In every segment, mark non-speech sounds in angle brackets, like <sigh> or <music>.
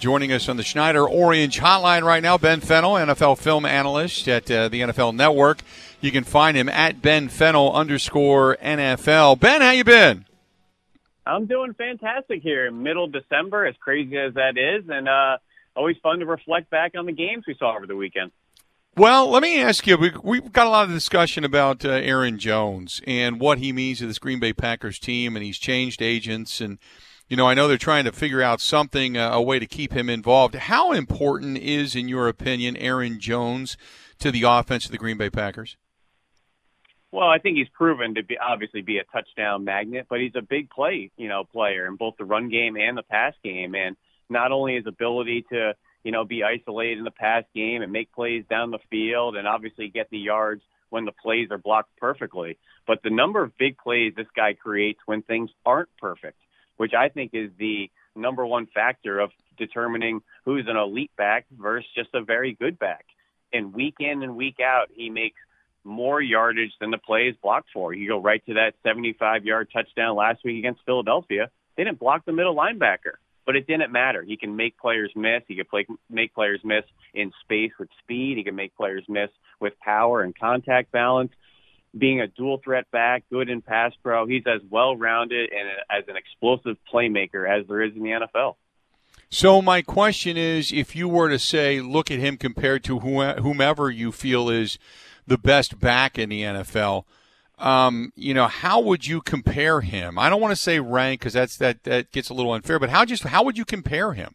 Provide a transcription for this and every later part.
Joining us on the Schneider Orange Hotline right now, Ben Fennell, NFL film analyst at uh, the NFL Network. You can find him at Ben Fennell underscore NFL. Ben, how you been? I'm doing fantastic here. Middle December, as crazy as that is, and uh, always fun to reflect back on the games we saw over the weekend. Well, let me ask you. We, we've got a lot of discussion about uh, Aaron Jones and what he means to this Green Bay Packers team, and he's changed agents and you know, I know they're trying to figure out something, uh, a way to keep him involved. How important is, in your opinion, Aaron Jones to the offense of the Green Bay Packers? Well, I think he's proven to be obviously be a touchdown magnet, but he's a big play, you know, player in both the run game and the pass game. And not only his ability to, you know, be isolated in the pass game and make plays down the field and obviously get the yards when the plays are blocked perfectly, but the number of big plays this guy creates when things aren't perfect which I think is the number one factor of determining who's an elite back versus just a very good back. And week in and week out, he makes more yardage than the play is blocked for. You go right to that 75 yard touchdown last week against Philadelphia. They didn't block the middle linebacker, but it didn't matter. He can make players miss. He can play, make players miss in space with speed. He can make players miss with power and contact balance being a dual threat back, good in pass pro. He's as well rounded and as an explosive playmaker as there is in the NFL. So my question is, if you were to say, look at him compared to whomever you feel is the best back in the NFL, um, you know, how would you compare him? I don't want to say rank because that's that that gets a little unfair, but how just how would you compare him?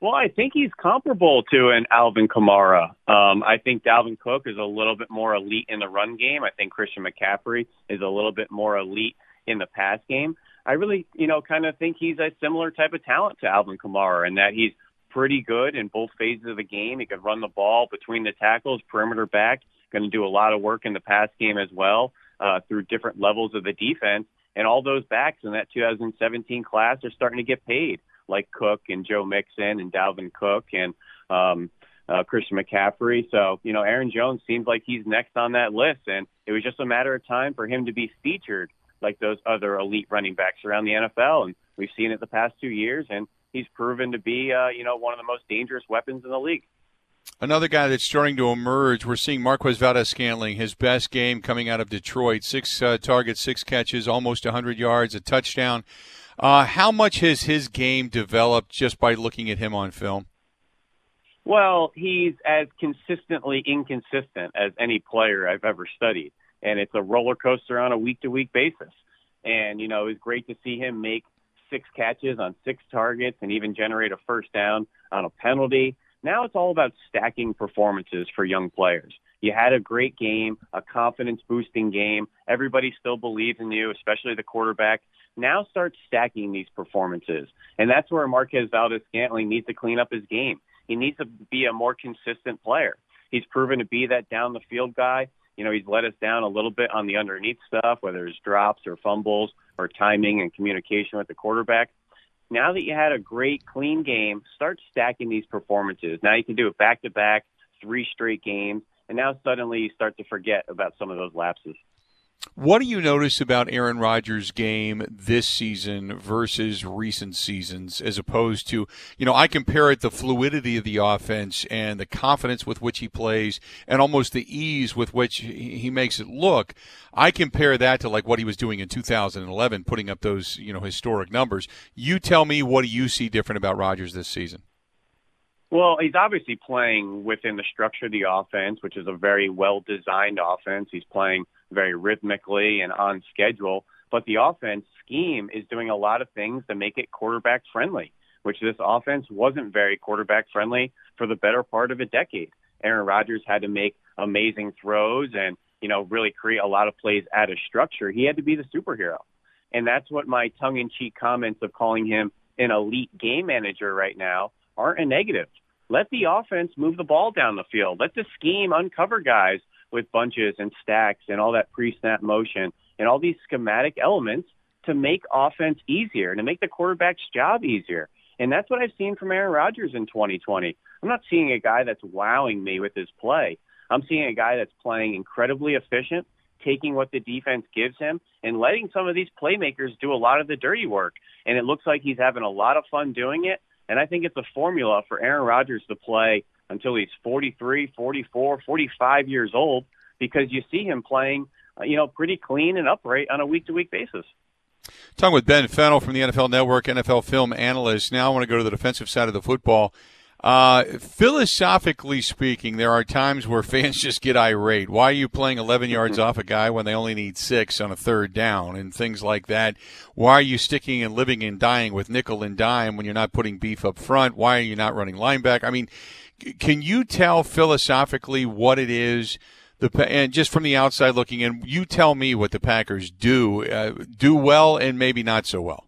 Well, I think he's comparable to an Alvin Kamara. Um, I think Dalvin Cook is a little bit more elite in the run game. I think Christian McCaffrey is a little bit more elite in the pass game. I really, you know, kind of think he's a similar type of talent to Alvin Kamara and that he's pretty good in both phases of the game. He could run the ball between the tackles, perimeter back, going to do a lot of work in the pass game as well uh, through different levels of the defense. And all those backs in that 2017 class are starting to get paid like Cook and Joe Mixon and Dalvin Cook and um, uh, Christian McCaffrey. So, you know, Aaron Jones seems like he's next on that list. And it was just a matter of time for him to be featured like those other elite running backs around the NFL. And we've seen it the past two years. And he's proven to be, uh, you know, one of the most dangerous weapons in the league. Another guy that's starting to emerge, we're seeing Marquez Valdes-Scantling, his best game coming out of Detroit. Six uh, targets, six catches, almost 100 yards, a touchdown. Uh, how much has his game developed just by looking at him on film? Well, he's as consistently inconsistent as any player I've ever studied, and it's a roller coaster on a week to week basis. And you know, it's great to see him make six catches on six targets and even generate a first down on a penalty. Now it's all about stacking performances for young players. You had a great game, a confidence boosting game. Everybody still believes in you, especially the quarterback. Now start stacking these performances. And that's where Marquez Valdes-Scantling needs to clean up his game. He needs to be a more consistent player. He's proven to be that down the field guy. You know, he's let us down a little bit on the underneath stuff, whether it's drops or fumbles or timing and communication with the quarterback. Now that you had a great, clean game, start stacking these performances. Now you can do it back to back, three straight games, and now suddenly you start to forget about some of those lapses. What do you notice about Aaron Rodgers' game this season versus recent seasons, as opposed to, you know, I compare it the fluidity of the offense and the confidence with which he plays and almost the ease with which he makes it look. I compare that to like what he was doing in 2011, putting up those, you know, historic numbers. You tell me what do you see different about Rodgers this season? Well, he's obviously playing within the structure of the offense, which is a very well designed offense. He's playing very rhythmically and on schedule. but the offense scheme is doing a lot of things to make it quarterback friendly, which this offense wasn't very quarterback friendly for the better part of a decade. Aaron Rodgers had to make amazing throws and, you know, really create a lot of plays out of structure. He had to be the superhero. And that's what my tongue in cheek comments of calling him an elite game manager right now aren't a negative. Let the offense move the ball down the field. Let the scheme uncover guys with bunches and stacks and all that pre snap motion and all these schematic elements to make offense easier, and to make the quarterback's job easier. And that's what I've seen from Aaron Rodgers in 2020. I'm not seeing a guy that's wowing me with his play. I'm seeing a guy that's playing incredibly efficient, taking what the defense gives him, and letting some of these playmakers do a lot of the dirty work. And it looks like he's having a lot of fun doing it. And I think it's a formula for Aaron Rodgers to play until he's 43, 44, 45 years old because you see him playing, uh, you know, pretty clean and upright on a week to week basis. Talking with Ben Fennell from the NFL Network, NFL film analyst. Now I want to go to the defensive side of the football. Uh, philosophically speaking, there are times where <laughs> fans just get irate. Why are you playing 11 <laughs> yards off a guy when they only need six on a third down and things like that? Why are you sticking and living and dying with nickel and dime when you're not putting beef up front? Why are you not running linebacker? I mean, can you tell philosophically what it is? The and just from the outside looking in, you tell me what the Packers do uh, do well and maybe not so well.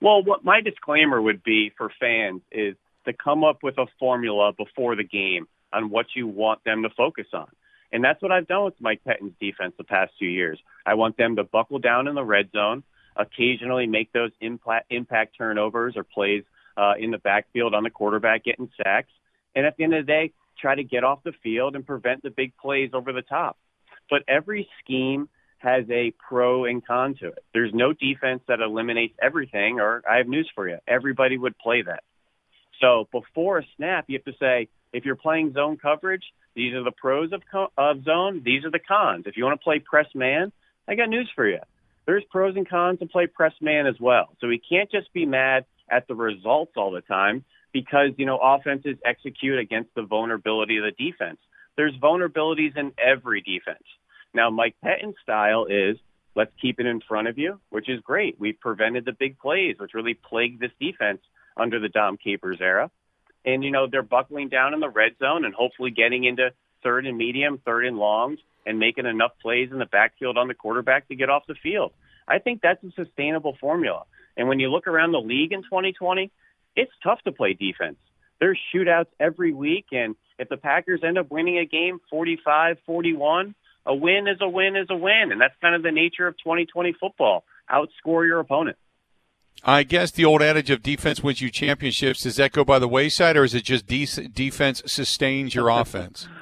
Well, what my disclaimer would be for fans is to come up with a formula before the game on what you want them to focus on. And that's what I've done with Mike Pettine's defense the past few years. I want them to buckle down in the red zone, occasionally make those impact turnovers or plays uh, in the backfield on the quarterback getting sacks. And at the end of the day, try to get off the field and prevent the big plays over the top. But every scheme has a pro and con to it. There's no defense that eliminates everything, or I have news for you. Everybody would play that. So before a snap, you have to say, if you're playing zone coverage, these are the pros of, co- of zone, these are the cons. If you want to play press man, I got news for you. There's pros and cons to play press man as well. So we can't just be mad at the results all the time because, you know, offenses execute against the vulnerability of the defense. There's vulnerabilities in every defense. Now, Mike Pettine's style is let's keep it in front of you, which is great. We've prevented the big plays, which really plagued this defense under the Dom Capers era. And, you know, they're buckling down in the red zone and hopefully getting into third and medium, third and longs, and making enough plays in the backfield on the quarterback to get off the field. I think that's a sustainable formula. And when you look around the league in 2020, it's tough to play defense. There's shootouts every week, and if the Packers end up winning a game 45 41, a win is a win is a win. And that's kind of the nature of 2020 football. Outscore your opponent. I guess the old adage of defense wins you championships, does that go by the wayside, or is it just de- defense sustains your offense? <laughs>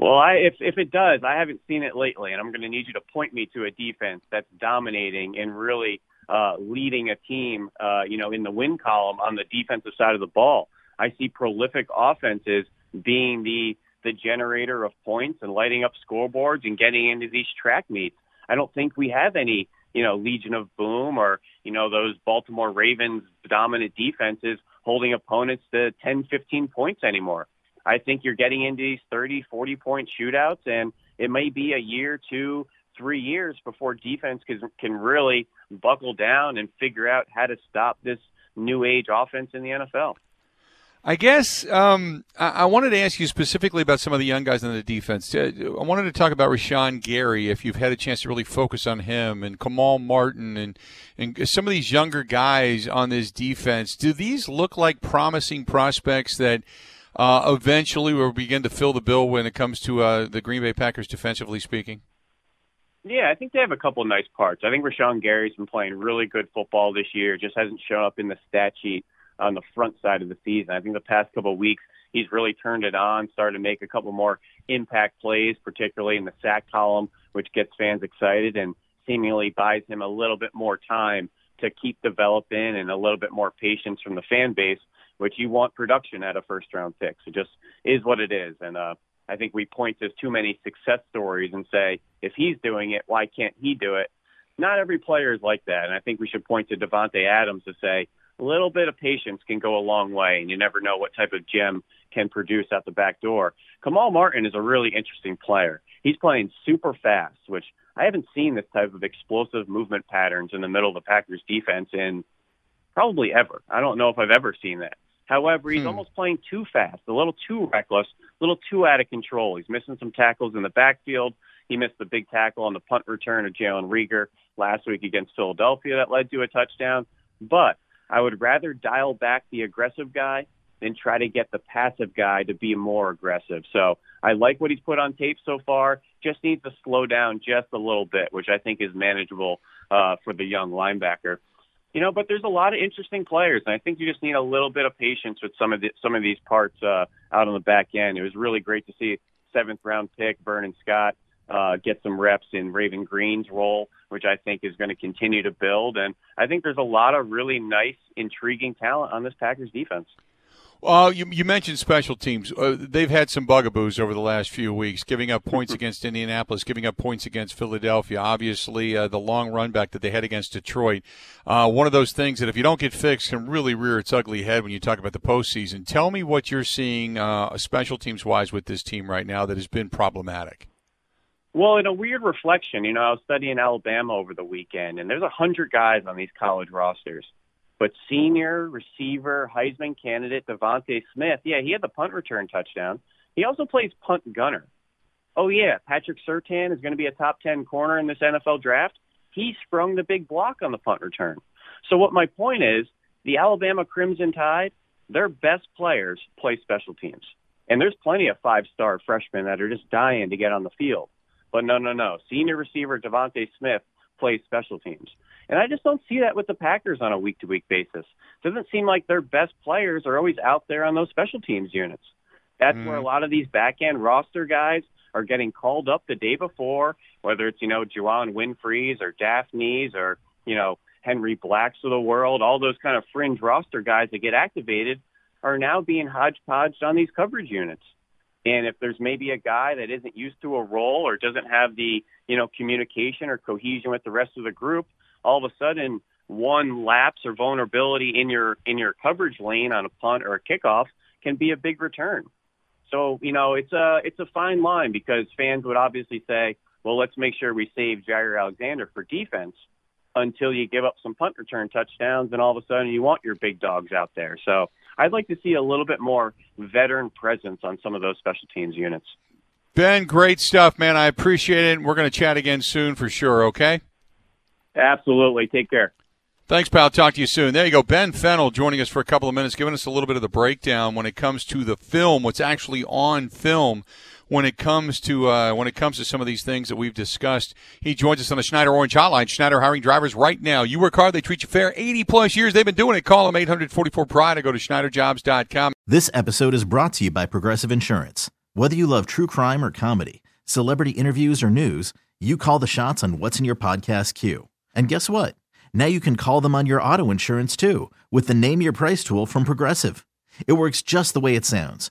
Well, I, if if it does, I haven't seen it lately, and I'm going to need you to point me to a defense that's dominating and really uh, leading a team, uh, you know, in the win column on the defensive side of the ball. I see prolific offenses being the the generator of points and lighting up scoreboards and getting into these track meets. I don't think we have any, you know, Legion of Boom or you know those Baltimore Ravens dominant defenses holding opponents to 10, 15 points anymore. I think you're getting into these 30, 40 point shootouts, and it may be a year, two, three years before defense can, can really buckle down and figure out how to stop this new age offense in the NFL. I guess um, I-, wanted to ask you specifically about some of the young guys on the defense. Uh, I wanted to talk about Rashan Gary, if you've had a chance to really focus on him, and Kamal Martin, and and some of these younger guys on this defense. Do these look like promising prospects that? uh, eventually will begin to fill the bill when it comes to uh, the Green Bay Packers defensively speaking? Yeah, I think they have a couple of nice parts. I think Rashan Gary's been playing really good football this year. Just hasn't shown up in the stat sheet on the front side of the season. I think the past couple of weeks he's really turned it on, started to make a couple more impact plays, particularly in the sack column, which gets fans excited and seemingly buys him a little bit more time to keep developing and a little bit more patience from the fan base which you want production at a first round pick. So just is what it is. And uh, I think we point to too many success stories and say, if he's doing it, why can't he do it? Not every player is like that. And I think we should point to Davante Adams to say, a little bit of patience can go a long way, and you never know what type of gem can produce out the back door. Kamal Martin is a really interesting player. He's playing super fast, which I haven't seen this type of explosive movement patterns in the middle of the Packers defense in probably ever. I don't know if I've ever seen that. However, he's hmm. almost playing too fast, a little too reckless, a little too out of control. He's missing some tackles in the backfield. He missed the big tackle on the punt return of Jalen Reagor last week against Philadelphia that led to a touchdown. But I would rather dial back the aggressive guy than try to get the passive guy to be more aggressive. So I like what he's put on tape so far. Just needs to slow down just a little bit, which I think is manageable uh, for the young linebacker. You know, but there's a lot of interesting players, and I think you just need a little bit of patience with some of the, some of these parts uh, out on the back end. It was really great to see seventh round pick Vernon Scott uh, get some reps in Raven Greene's role, which I think is going to continue to build. And I think there's a lot of really nice, intriguing talent on this Packers defense. Well, you, you mentioned special teams. Uh, they've had some bugaboos over the last few weeks, giving up points <laughs> against Indianapolis, giving up points against Philadelphia. Obviously, uh, the long run back that they had against Detroit. Uh, one of those things that if you don't get fixed can really rear its ugly head when you talk about the postseason. Tell me what you're seeing uh, special teams wise with this team right now that has been problematic. Well, in a weird reflection, you know, I was studying Alabama over the weekend, and there's a hundred guys on these college rosters. But senior receiver, Heisman candidate DeVonta Smith, yeah, he had the punt return touchdown. He also plays punt gunner. Oh yeah, Patrick Surtain is going to be a top ten corner in this NFL draft. He sprung the big block on the punt return. So what my point is, the Alabama Crimson Tide, their best players play special teams. And there's plenty of five-star freshmen that are just dying to get on the field. But no, no, no. Senior receiver DeVonta Smith plays special teams. And I just don't see that with the Packers on a week to week basis. Doesn't seem like their best players are always out there on those special teams units. That's mm. where a lot of these back end roster guys are getting called up the day before, whether it's, you know, Juwann Winfree's or Dafney's or, you know, Henry Blacks of the world, all those kind of fringe roster guys that get activated are now being hodgepodged on these coverage units. And if there's maybe a guy that isn't used to a role or doesn't have the, you know, communication or cohesion with the rest of the group, all of a sudden one lapse or vulnerability in your in your coverage lane on a punt or a kickoff can be a big return. So, you know, it's a it's a fine line because fans would obviously say, well, let's make sure we save Jaire Alexander for defense until you give up some punt return touchdowns and all of a sudden you want your big dogs out there. So I'd like to see a little bit more veteran presence on some of those special teams units. Ben, great stuff, man. I appreciate it. We're going to chat again soon for sure, okay? Absolutely. Take care. Thanks, pal. Talk to you soon. There you go. Ben Fennell joining us for a couple of minutes, giving us a little bit of the breakdown when it comes to the film, what's actually on film when it comes to uh, when it comes to some of these things that we've discussed. He joins us on the Schneider Orange Hotline. Schneider hiring drivers right now. You work hard, they treat you fair. 80 plus years they've been doing it. Call them 844 Pride or go to SchneiderJobs.com. This episode is brought to you by Progressive Insurance. Whether you love true crime or comedy, celebrity interviews or news, you call the shots on what's in your podcast queue. And guess what? Now you can call them on your auto insurance too with the Name Your Price tool from Progressive. It works just the way it sounds